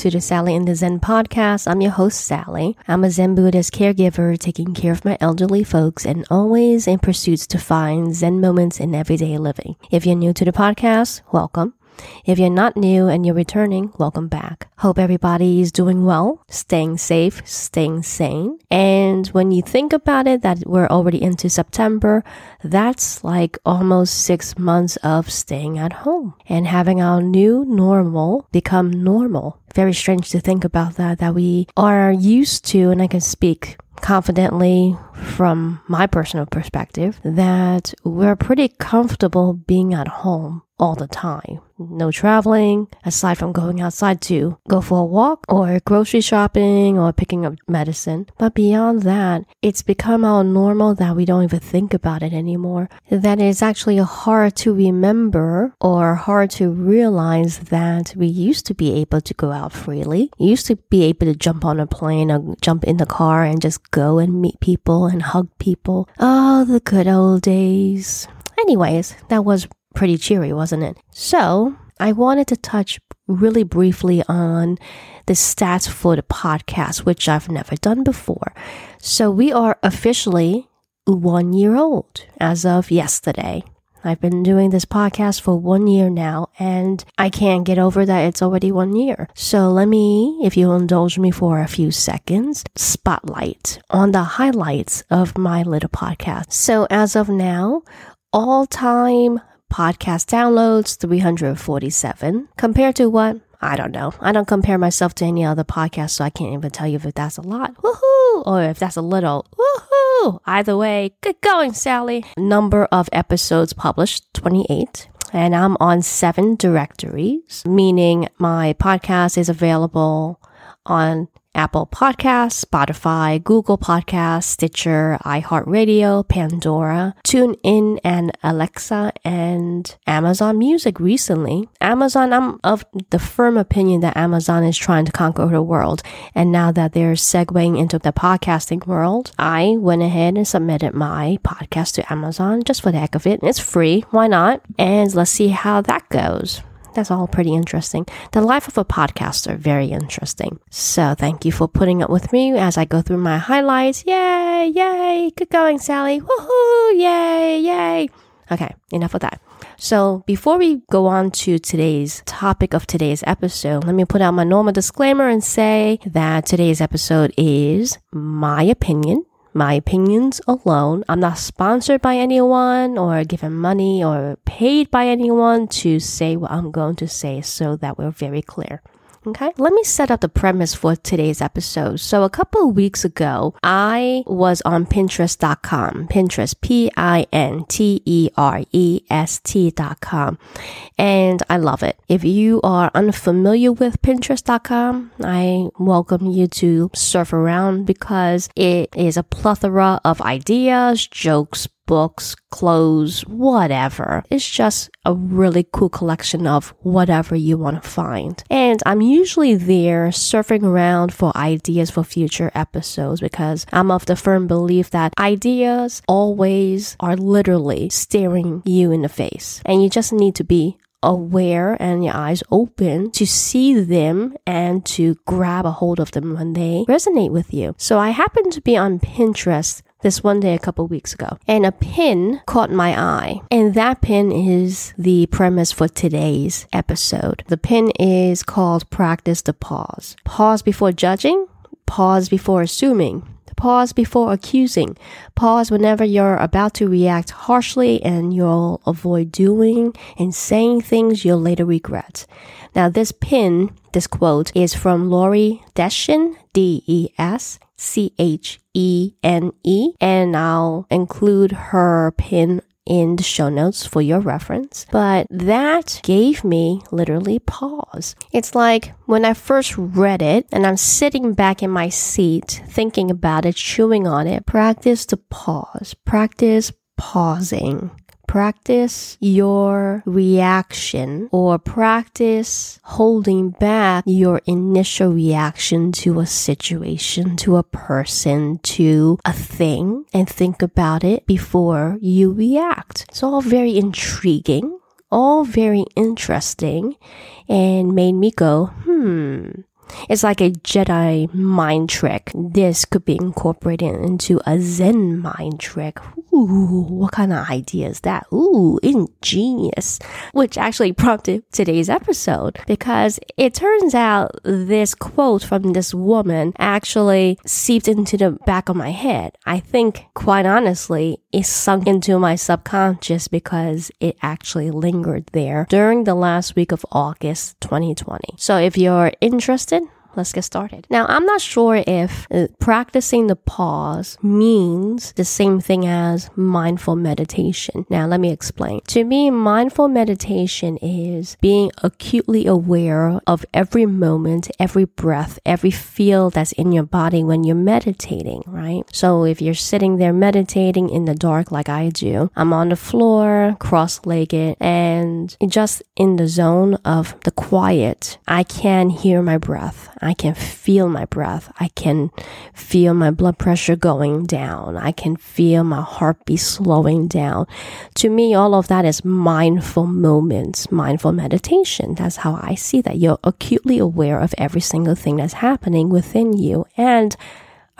To the Sally in the Zen podcast. I'm your host, Sally. I'm a Zen Buddhist caregiver taking care of my elderly folks and always in pursuits to find Zen moments in everyday living. If you're new to the podcast, welcome. If you're not new and you're returning, welcome back. Hope everybody is doing well, staying safe, staying sane. And when you think about it, that we're already into September, that's like almost six months of staying at home and having our new normal become normal. Very strange to think about that, that we are used to, and I can speak confidently from my personal perspective that we're pretty comfortable being at home all the time. No traveling, aside from going outside to go for a walk or grocery shopping or picking up medicine. But beyond that, it's become our normal that we don't even think about it anymore. That it's actually hard to remember or hard to realize that we used to be able to go out freely. used to be able to jump on a plane or jump in the car and just go and meet people and hug people. Oh, the good old days. Anyways, that was pretty cheery, wasn't it? So I wanted to touch really briefly on the stats for the podcast, which I've never done before. So we are officially one year old as of yesterday. I've been doing this podcast for one year now, and I can't get over that it's already one year. So let me, if you'll indulge me for a few seconds, spotlight on the highlights of my little podcast. So as of now, all time podcast downloads 347 compared to what? I don't know. I don't compare myself to any other podcast, so I can't even tell you if that's a lot. Woohoo! Or if that's a little. Woohoo! Either way, good going, Sally. Number of episodes published 28 and I'm on seven directories, meaning my podcast is available on Apple Podcasts, Spotify, Google Podcasts, Stitcher, iHeartRadio, Pandora, TuneIn, and Alexa, and Amazon Music recently. Amazon, I'm of the firm opinion that Amazon is trying to conquer the world. And now that they're segueing into the podcasting world, I went ahead and submitted my podcast to Amazon just for the heck of it. It's free. Why not? And let's see how that goes that's all pretty interesting. The life of a podcaster, very interesting. So thank you for putting up with me as I go through my highlights. Yay, yay, good going, Sally. Woohoo, yay, yay. Okay, enough of that. So before we go on to today's topic of today's episode, let me put out my normal disclaimer and say that today's episode is my opinion my opinions alone. I'm not sponsored by anyone or given money or paid by anyone to say what I'm going to say so that we're very clear. Okay, let me set up the premise for today's episode. So, a couple of weeks ago, I was on Pinterest.com. Pinterest, P I N T E R E S T.com. And I love it. If you are unfamiliar with Pinterest.com, I welcome you to surf around because it is a plethora of ideas, jokes, books, clothes, whatever. It's just a really cool collection of whatever you want to find. And I'm usually there surfing around for ideas for future episodes because I'm of the firm belief that ideas always are literally staring you in the face. And you just need to be aware and your eyes open to see them and to grab a hold of them when they resonate with you. So I happen to be on Pinterest this one day a couple weeks ago, and a pin caught my eye. And that pin is the premise for today's episode. The pin is called Practice the Pause. Pause before judging, pause before assuming. Pause before accusing. Pause whenever you're about to react harshly and you'll avoid doing and saying things you'll later regret. Now, this pin, this quote, is from Lori Deschene, D E S C H E N E, and I'll include her pin in the show notes for your reference. But that gave me literally pause. It's like when I first read it and I'm sitting back in my seat thinking about it, chewing on it, practice to pause, practice pausing practice your reaction or practice holding back your initial reaction to a situation, to a person, to a thing, and think about it before you react. It's all very intriguing all very interesting and made me go, hmm, it's like a Jedi mind trick. This could be incorporated into a Zen mind trick. Ooh, what kind of idea is that? Ooh, ingenious. Which actually prompted today's episode because it turns out this quote from this woman actually seeped into the back of my head. I think, quite honestly, it sunk into my subconscious because it actually lingered there during the last week of August 2020. So if you're interested, let's get started. Now, I'm not sure if uh, practicing the pause means the same thing as mindful meditation. Now, let me explain. To me, mindful meditation is being acutely aware of every moment, every breath, every feel that's in your body when you're meditating, right? So if you're sitting there meditating in the dark like I do, I'm on the floor, cross-legged, and just in the zone of the quiet, I can hear my breath. I can feel my breath. I can feel my blood pressure going down. I can feel my heartbeat slowing down. To me, all of that is mindful moments, mindful meditation. That's how I see that. You're acutely aware of every single thing that's happening within you and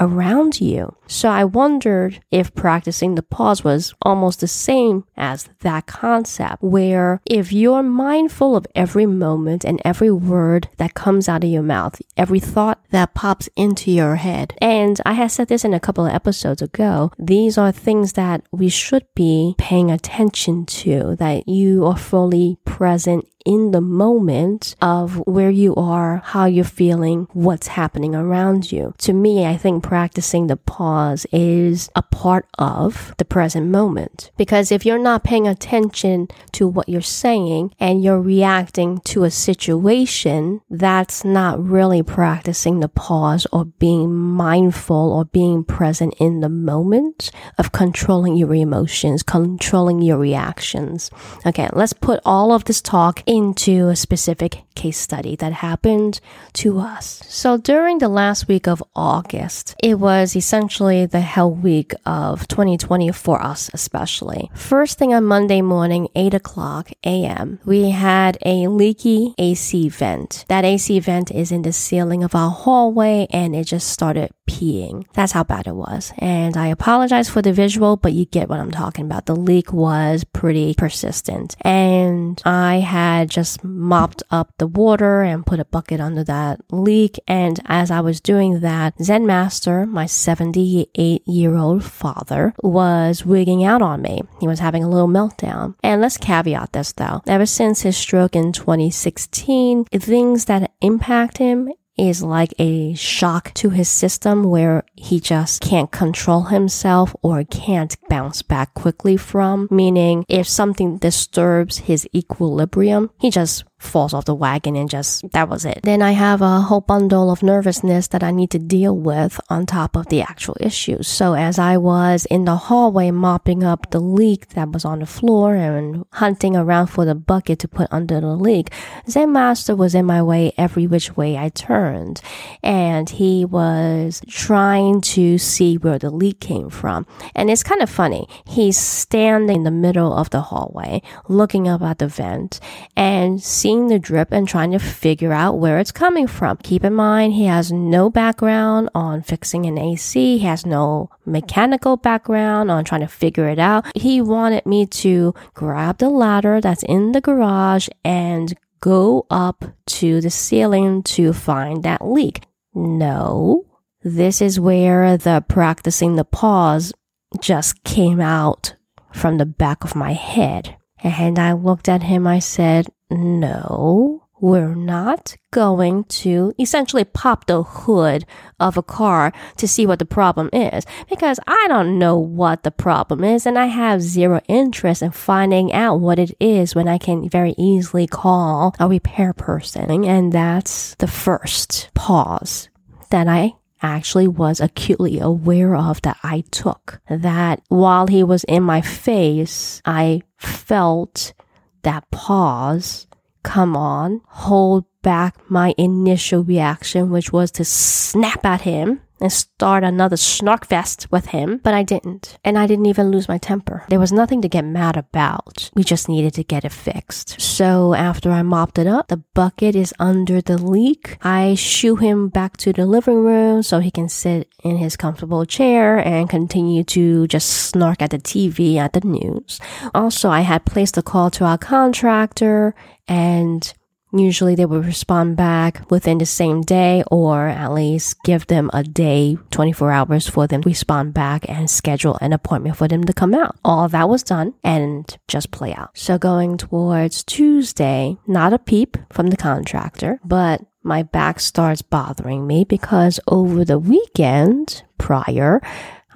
around you. So I wondered if practicing the pause was almost the same as that concept, where if you're mindful of every moment and every word that comes out of your mouth, every thought that pops into your head. And I had said this in a couple of episodes ago. These are things that we should be paying attention to, that you are fully present in the moment of where you are, how you're feeling, what's happening around you. To me, I think practicing the pause is a part of the present moment. Because if you're not paying attention to what you're saying and you're reacting to a situation, that's not really practicing the pause or being mindful or being present in the moment of controlling your emotions, controlling your reactions. Okay, let's put all of this talk into a specific case study that happened to us. So during the last week of August, it was essentially the hell week of 2020 for us, especially. First thing on Monday morning, 8 o'clock a.m., we had a leaky AC vent. That AC vent is in the ceiling of our hallway and it just started peeing. That's how bad it was. And I apologize for the visual, but you get what I'm talking about. The leak was pretty persistent. And I had just mopped up the water and put a bucket under that leak. And as I was doing that, Zen Master, my 78 year old father, was wigging out on me. He was having a little meltdown. And let's caveat this though. Ever since his stroke in 2016, things that impact him is like a shock to his system where he just can't control himself or can't bounce back quickly from. Meaning, if something disturbs his equilibrium, he just falls off the wagon and just that was it. Then I have a whole bundle of nervousness that I need to deal with on top of the actual issues. So as I was in the hallway mopping up the leak that was on the floor and hunting around for the bucket to put under the leak, Zen Master was in my way every which way I turned. And he was trying to see where the leak came from. And it's kind of funny. He's standing in the middle of the hallway looking up at the vent and seeing seeing the drip and trying to figure out where it's coming from. Keep in mind, he has no background on fixing an AC. He has no mechanical background on trying to figure it out. He wanted me to grab the ladder that's in the garage and go up to the ceiling to find that leak. No, this is where the practicing the pause just came out from the back of my head. And I looked at him, I said, no, we're not going to essentially pop the hood of a car to see what the problem is because I don't know what the problem is and I have zero interest in finding out what it is when I can very easily call a repair person. And that's the first pause that I actually was acutely aware of that I took. That while he was in my face, I felt that pause, come on, hold back my initial reaction, which was to snap at him and start another snark fest with him, but I didn't. And I didn't even lose my temper. There was nothing to get mad about. We just needed to get it fixed. So after I mopped it up, the bucket is under the leak. I shoo him back to the living room so he can sit in his comfortable chair and continue to just snark at the TV at the news. Also, I had placed a call to our contractor and Usually they would respond back within the same day or at least give them a day, 24 hours for them to respond back and schedule an appointment for them to come out. All that was done and just play out. So going towards Tuesday, not a peep from the contractor, but my back starts bothering me because over the weekend prior,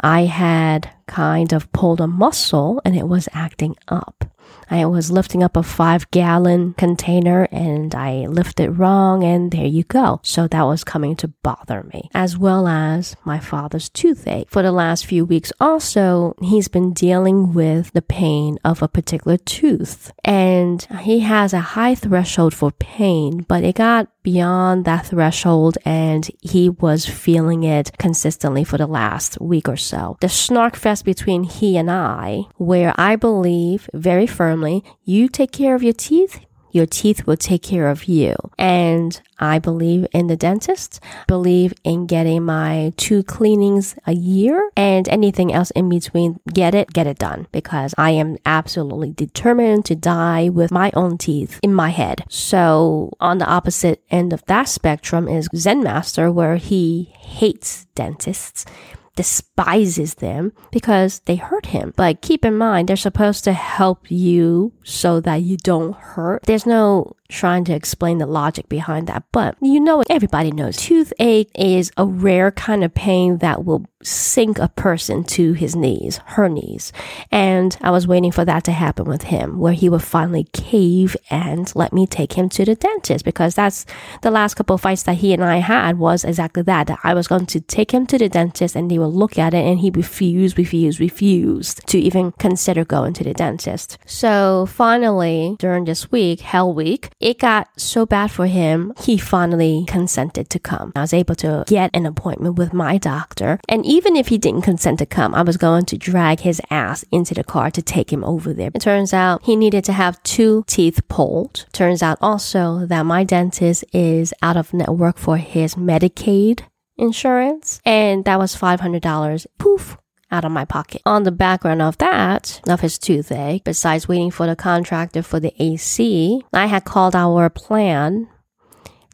I had kind of pulled a muscle and it was acting up. I was lifting up a five gallon container and I lifted wrong and there you go. So that was coming to bother me as well as my father's toothache. For the last few weeks also, he's been dealing with the pain of a particular tooth and he has a high threshold for pain, but it got beyond that threshold and he was feeling it consistently for the last week or so. The snark fest between he and I, where I believe very firmly you take care of your teeth, your teeth will take care of you. And I believe in the dentist, believe in getting my two cleanings a year and anything else in between. Get it, get it done because I am absolutely determined to die with my own teeth in my head. So on the opposite end of that spectrum is Zen Master where he hates dentists despises them because they hurt him. But keep in mind, they're supposed to help you so that you don't hurt. There's no trying to explain the logic behind that, but you know, everybody knows toothache is a rare kind of pain that will sink a person to his knees, her knees. And I was waiting for that to happen with him, where he would finally cave and let me take him to the dentist because that's the last couple of fights that he and I had was exactly that, that I was going to take him to the dentist and he would look at it and he refused, refused, refused to even consider going to the dentist. So finally, during this week, hell week, it got so bad for him, he finally consented to come. I was able to get an appointment with my doctor. And even if he didn't consent to come, I was going to drag his ass into the car to take him over there. It turns out he needed to have two teeth pulled. Turns out also that my dentist is out of network for his Medicaid insurance. And that was $500. Poof out of my pocket. On the background of that, of his toothache, besides waiting for the contractor for the AC, I had called our plan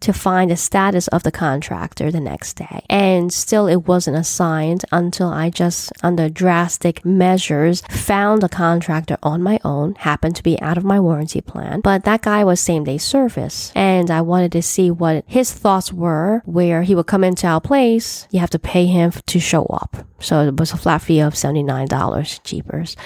to find the status of the contractor the next day. And still it wasn't assigned until I just, under drastic measures, found a contractor on my own, happened to be out of my warranty plan. But that guy was same day service. And I wanted to see what his thoughts were, where he would come into our place. You have to pay him to show up. So it was a flat fee of $79 cheapers.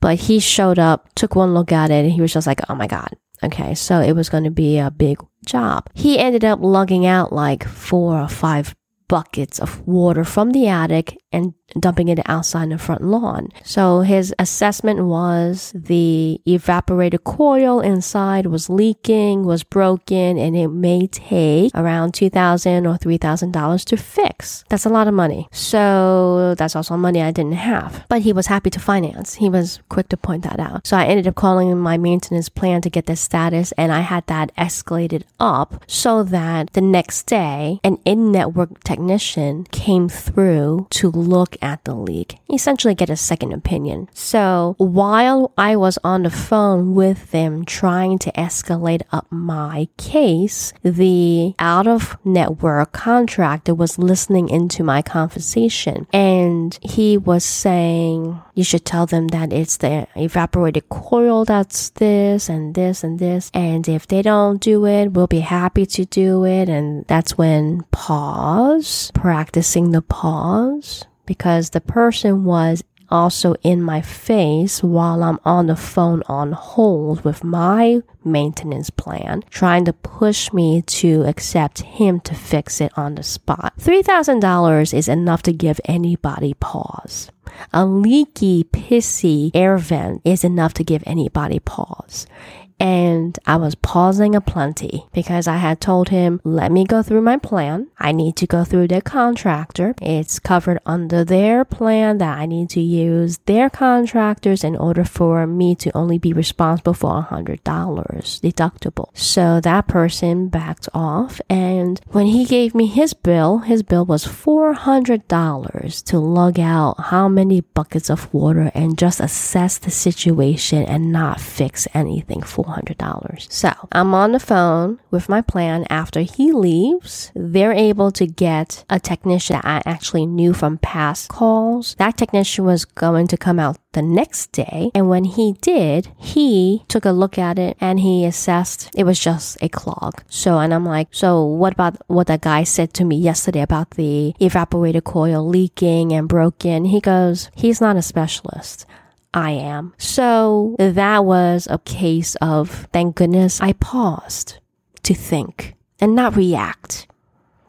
But he showed up, took one look at it, and he was just like, oh my God. Okay, so it was going to be a big job. He ended up lugging out like four or five buckets of water from the attic and dumping it outside in the front lawn. So his assessment was the evaporator coil inside was leaking, was broken, and it may take around 2,000 or $3,000 to fix. That's a lot of money. So that's also money I didn't have. But he was happy to finance. He was quick to point that out. So I ended up calling my maintenance plan to get the status and I had that escalated up so that the next day an in-network technician came through to look at the leak, essentially get a second opinion. So while I was on the phone with them trying to escalate up my case, the out of network contractor was listening into my conversation and he was saying, you should tell them that it's the evaporator coil that's this and this and this. And if they don't do it, we'll be happy to do it. And that's when pause, practicing the pause because the person was also in my face while I'm on the phone on hold with my maintenance plan, trying to push me to accept him to fix it on the spot. $3,000 is enough to give anybody pause. A leaky, pissy air vent is enough to give anybody pause. And I was pausing aplenty because I had told him, let me go through my plan. I need to go through the contractor. It's covered under their plan that I need to use their contractors in order for me to only be responsible for a $100 deductible. So that person backed off. And when he gave me his bill, his bill was $400 to lug out how many buckets of water and just assess the situation and not fix anything for $400. So I'm on the phone with my plan. After he leaves, they're able to get a technician that I actually knew from past calls. That technician was going to come out the next day. And when he did, he took a look at it and he assessed it was just a clog. So, and I'm like, so what about what that guy said to me yesterday about the evaporator coil leaking and broken? He goes, he's not a specialist. I am. So that was a case of, thank goodness I paused to think and not react.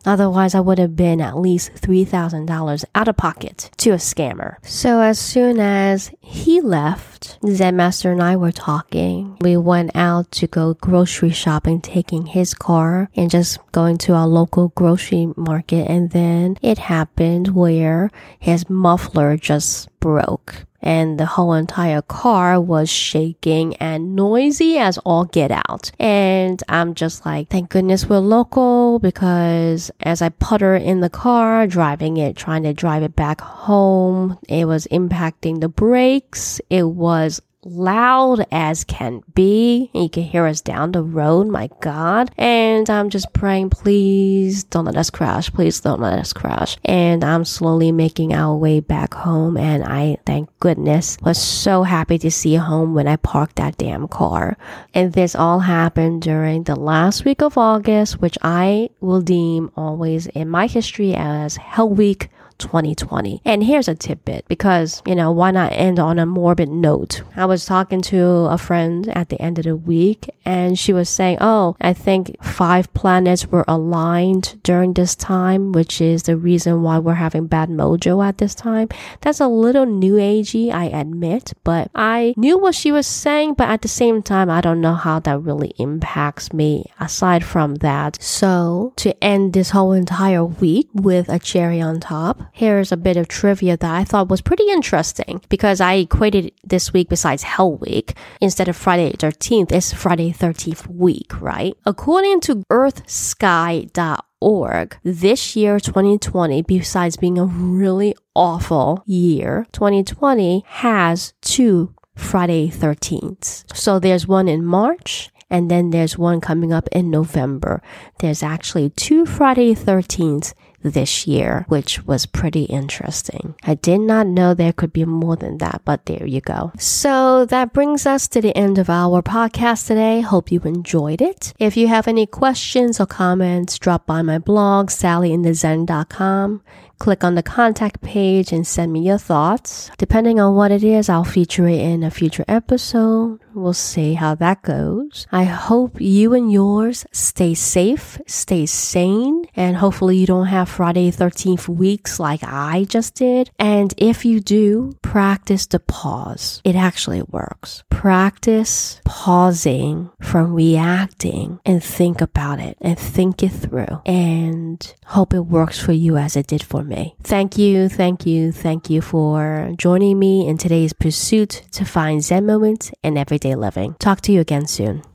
Otherwise, I would have been at least $3,000 out of pocket to a scammer. So as soon as he left, Zen Master and I were talking. We went out to go grocery shopping, taking his car and just going to our local grocery market. And then it happened where his muffler just broke and the whole entire car was shaking and noisy as all get out. And I'm just like, thank goodness we're local because as I putter in the car, driving it, trying to drive it back home, it was impacting the brakes. It was loud as can be. You can hear us down the road, my God. And I'm just praying, please don't let us crash. Please don't let us crash. And I'm slowly making our way back home. And I, thank goodness, was so happy to see home when I parked that damn car. And this all happened during the last week of August, which I will deem always in my history as Hell Week 2020. And here's a tidbit because, you know, why not end on a morbid note? I was talking to a friend at the end of the week and she was saying, Oh, I think five planets were aligned during this time, which is the reason why we're having bad mojo at this time. That's a little new agey, I admit, but I knew what she was saying, but at the same time, I don't know how that really impacts me aside from that. So to end this whole entire week with a cherry on top, Here's a bit of trivia that I thought was pretty interesting because I equated this week besides Hell Week. Instead of Friday 13th, it's Friday 13th week, right? According to earthsky.org, this year 2020, besides being a really awful year, 2020 has two Friday 13th. So there's one in March and then there's one coming up in November. There's actually two Friday 13th this year, which was pretty interesting. I did not know there could be more than that, but there you go. So that brings us to the end of our podcast today. Hope you enjoyed it. If you have any questions or comments, drop by my blog, sallyinthezen.com. Click on the contact page and send me your thoughts. Depending on what it is, I'll feature it in a future episode. We'll see how that goes. I hope you and yours stay safe, stay sane, and hopefully you don't have Friday 13th weeks like I just did. And if you do, practice the pause. It actually works. Practice pausing from reacting and think about it and think it through and hope it works for you as it did for me. Thank you, thank you, thank you for joining me in today's pursuit to find Zen moments in everyday living. Talk to you again soon.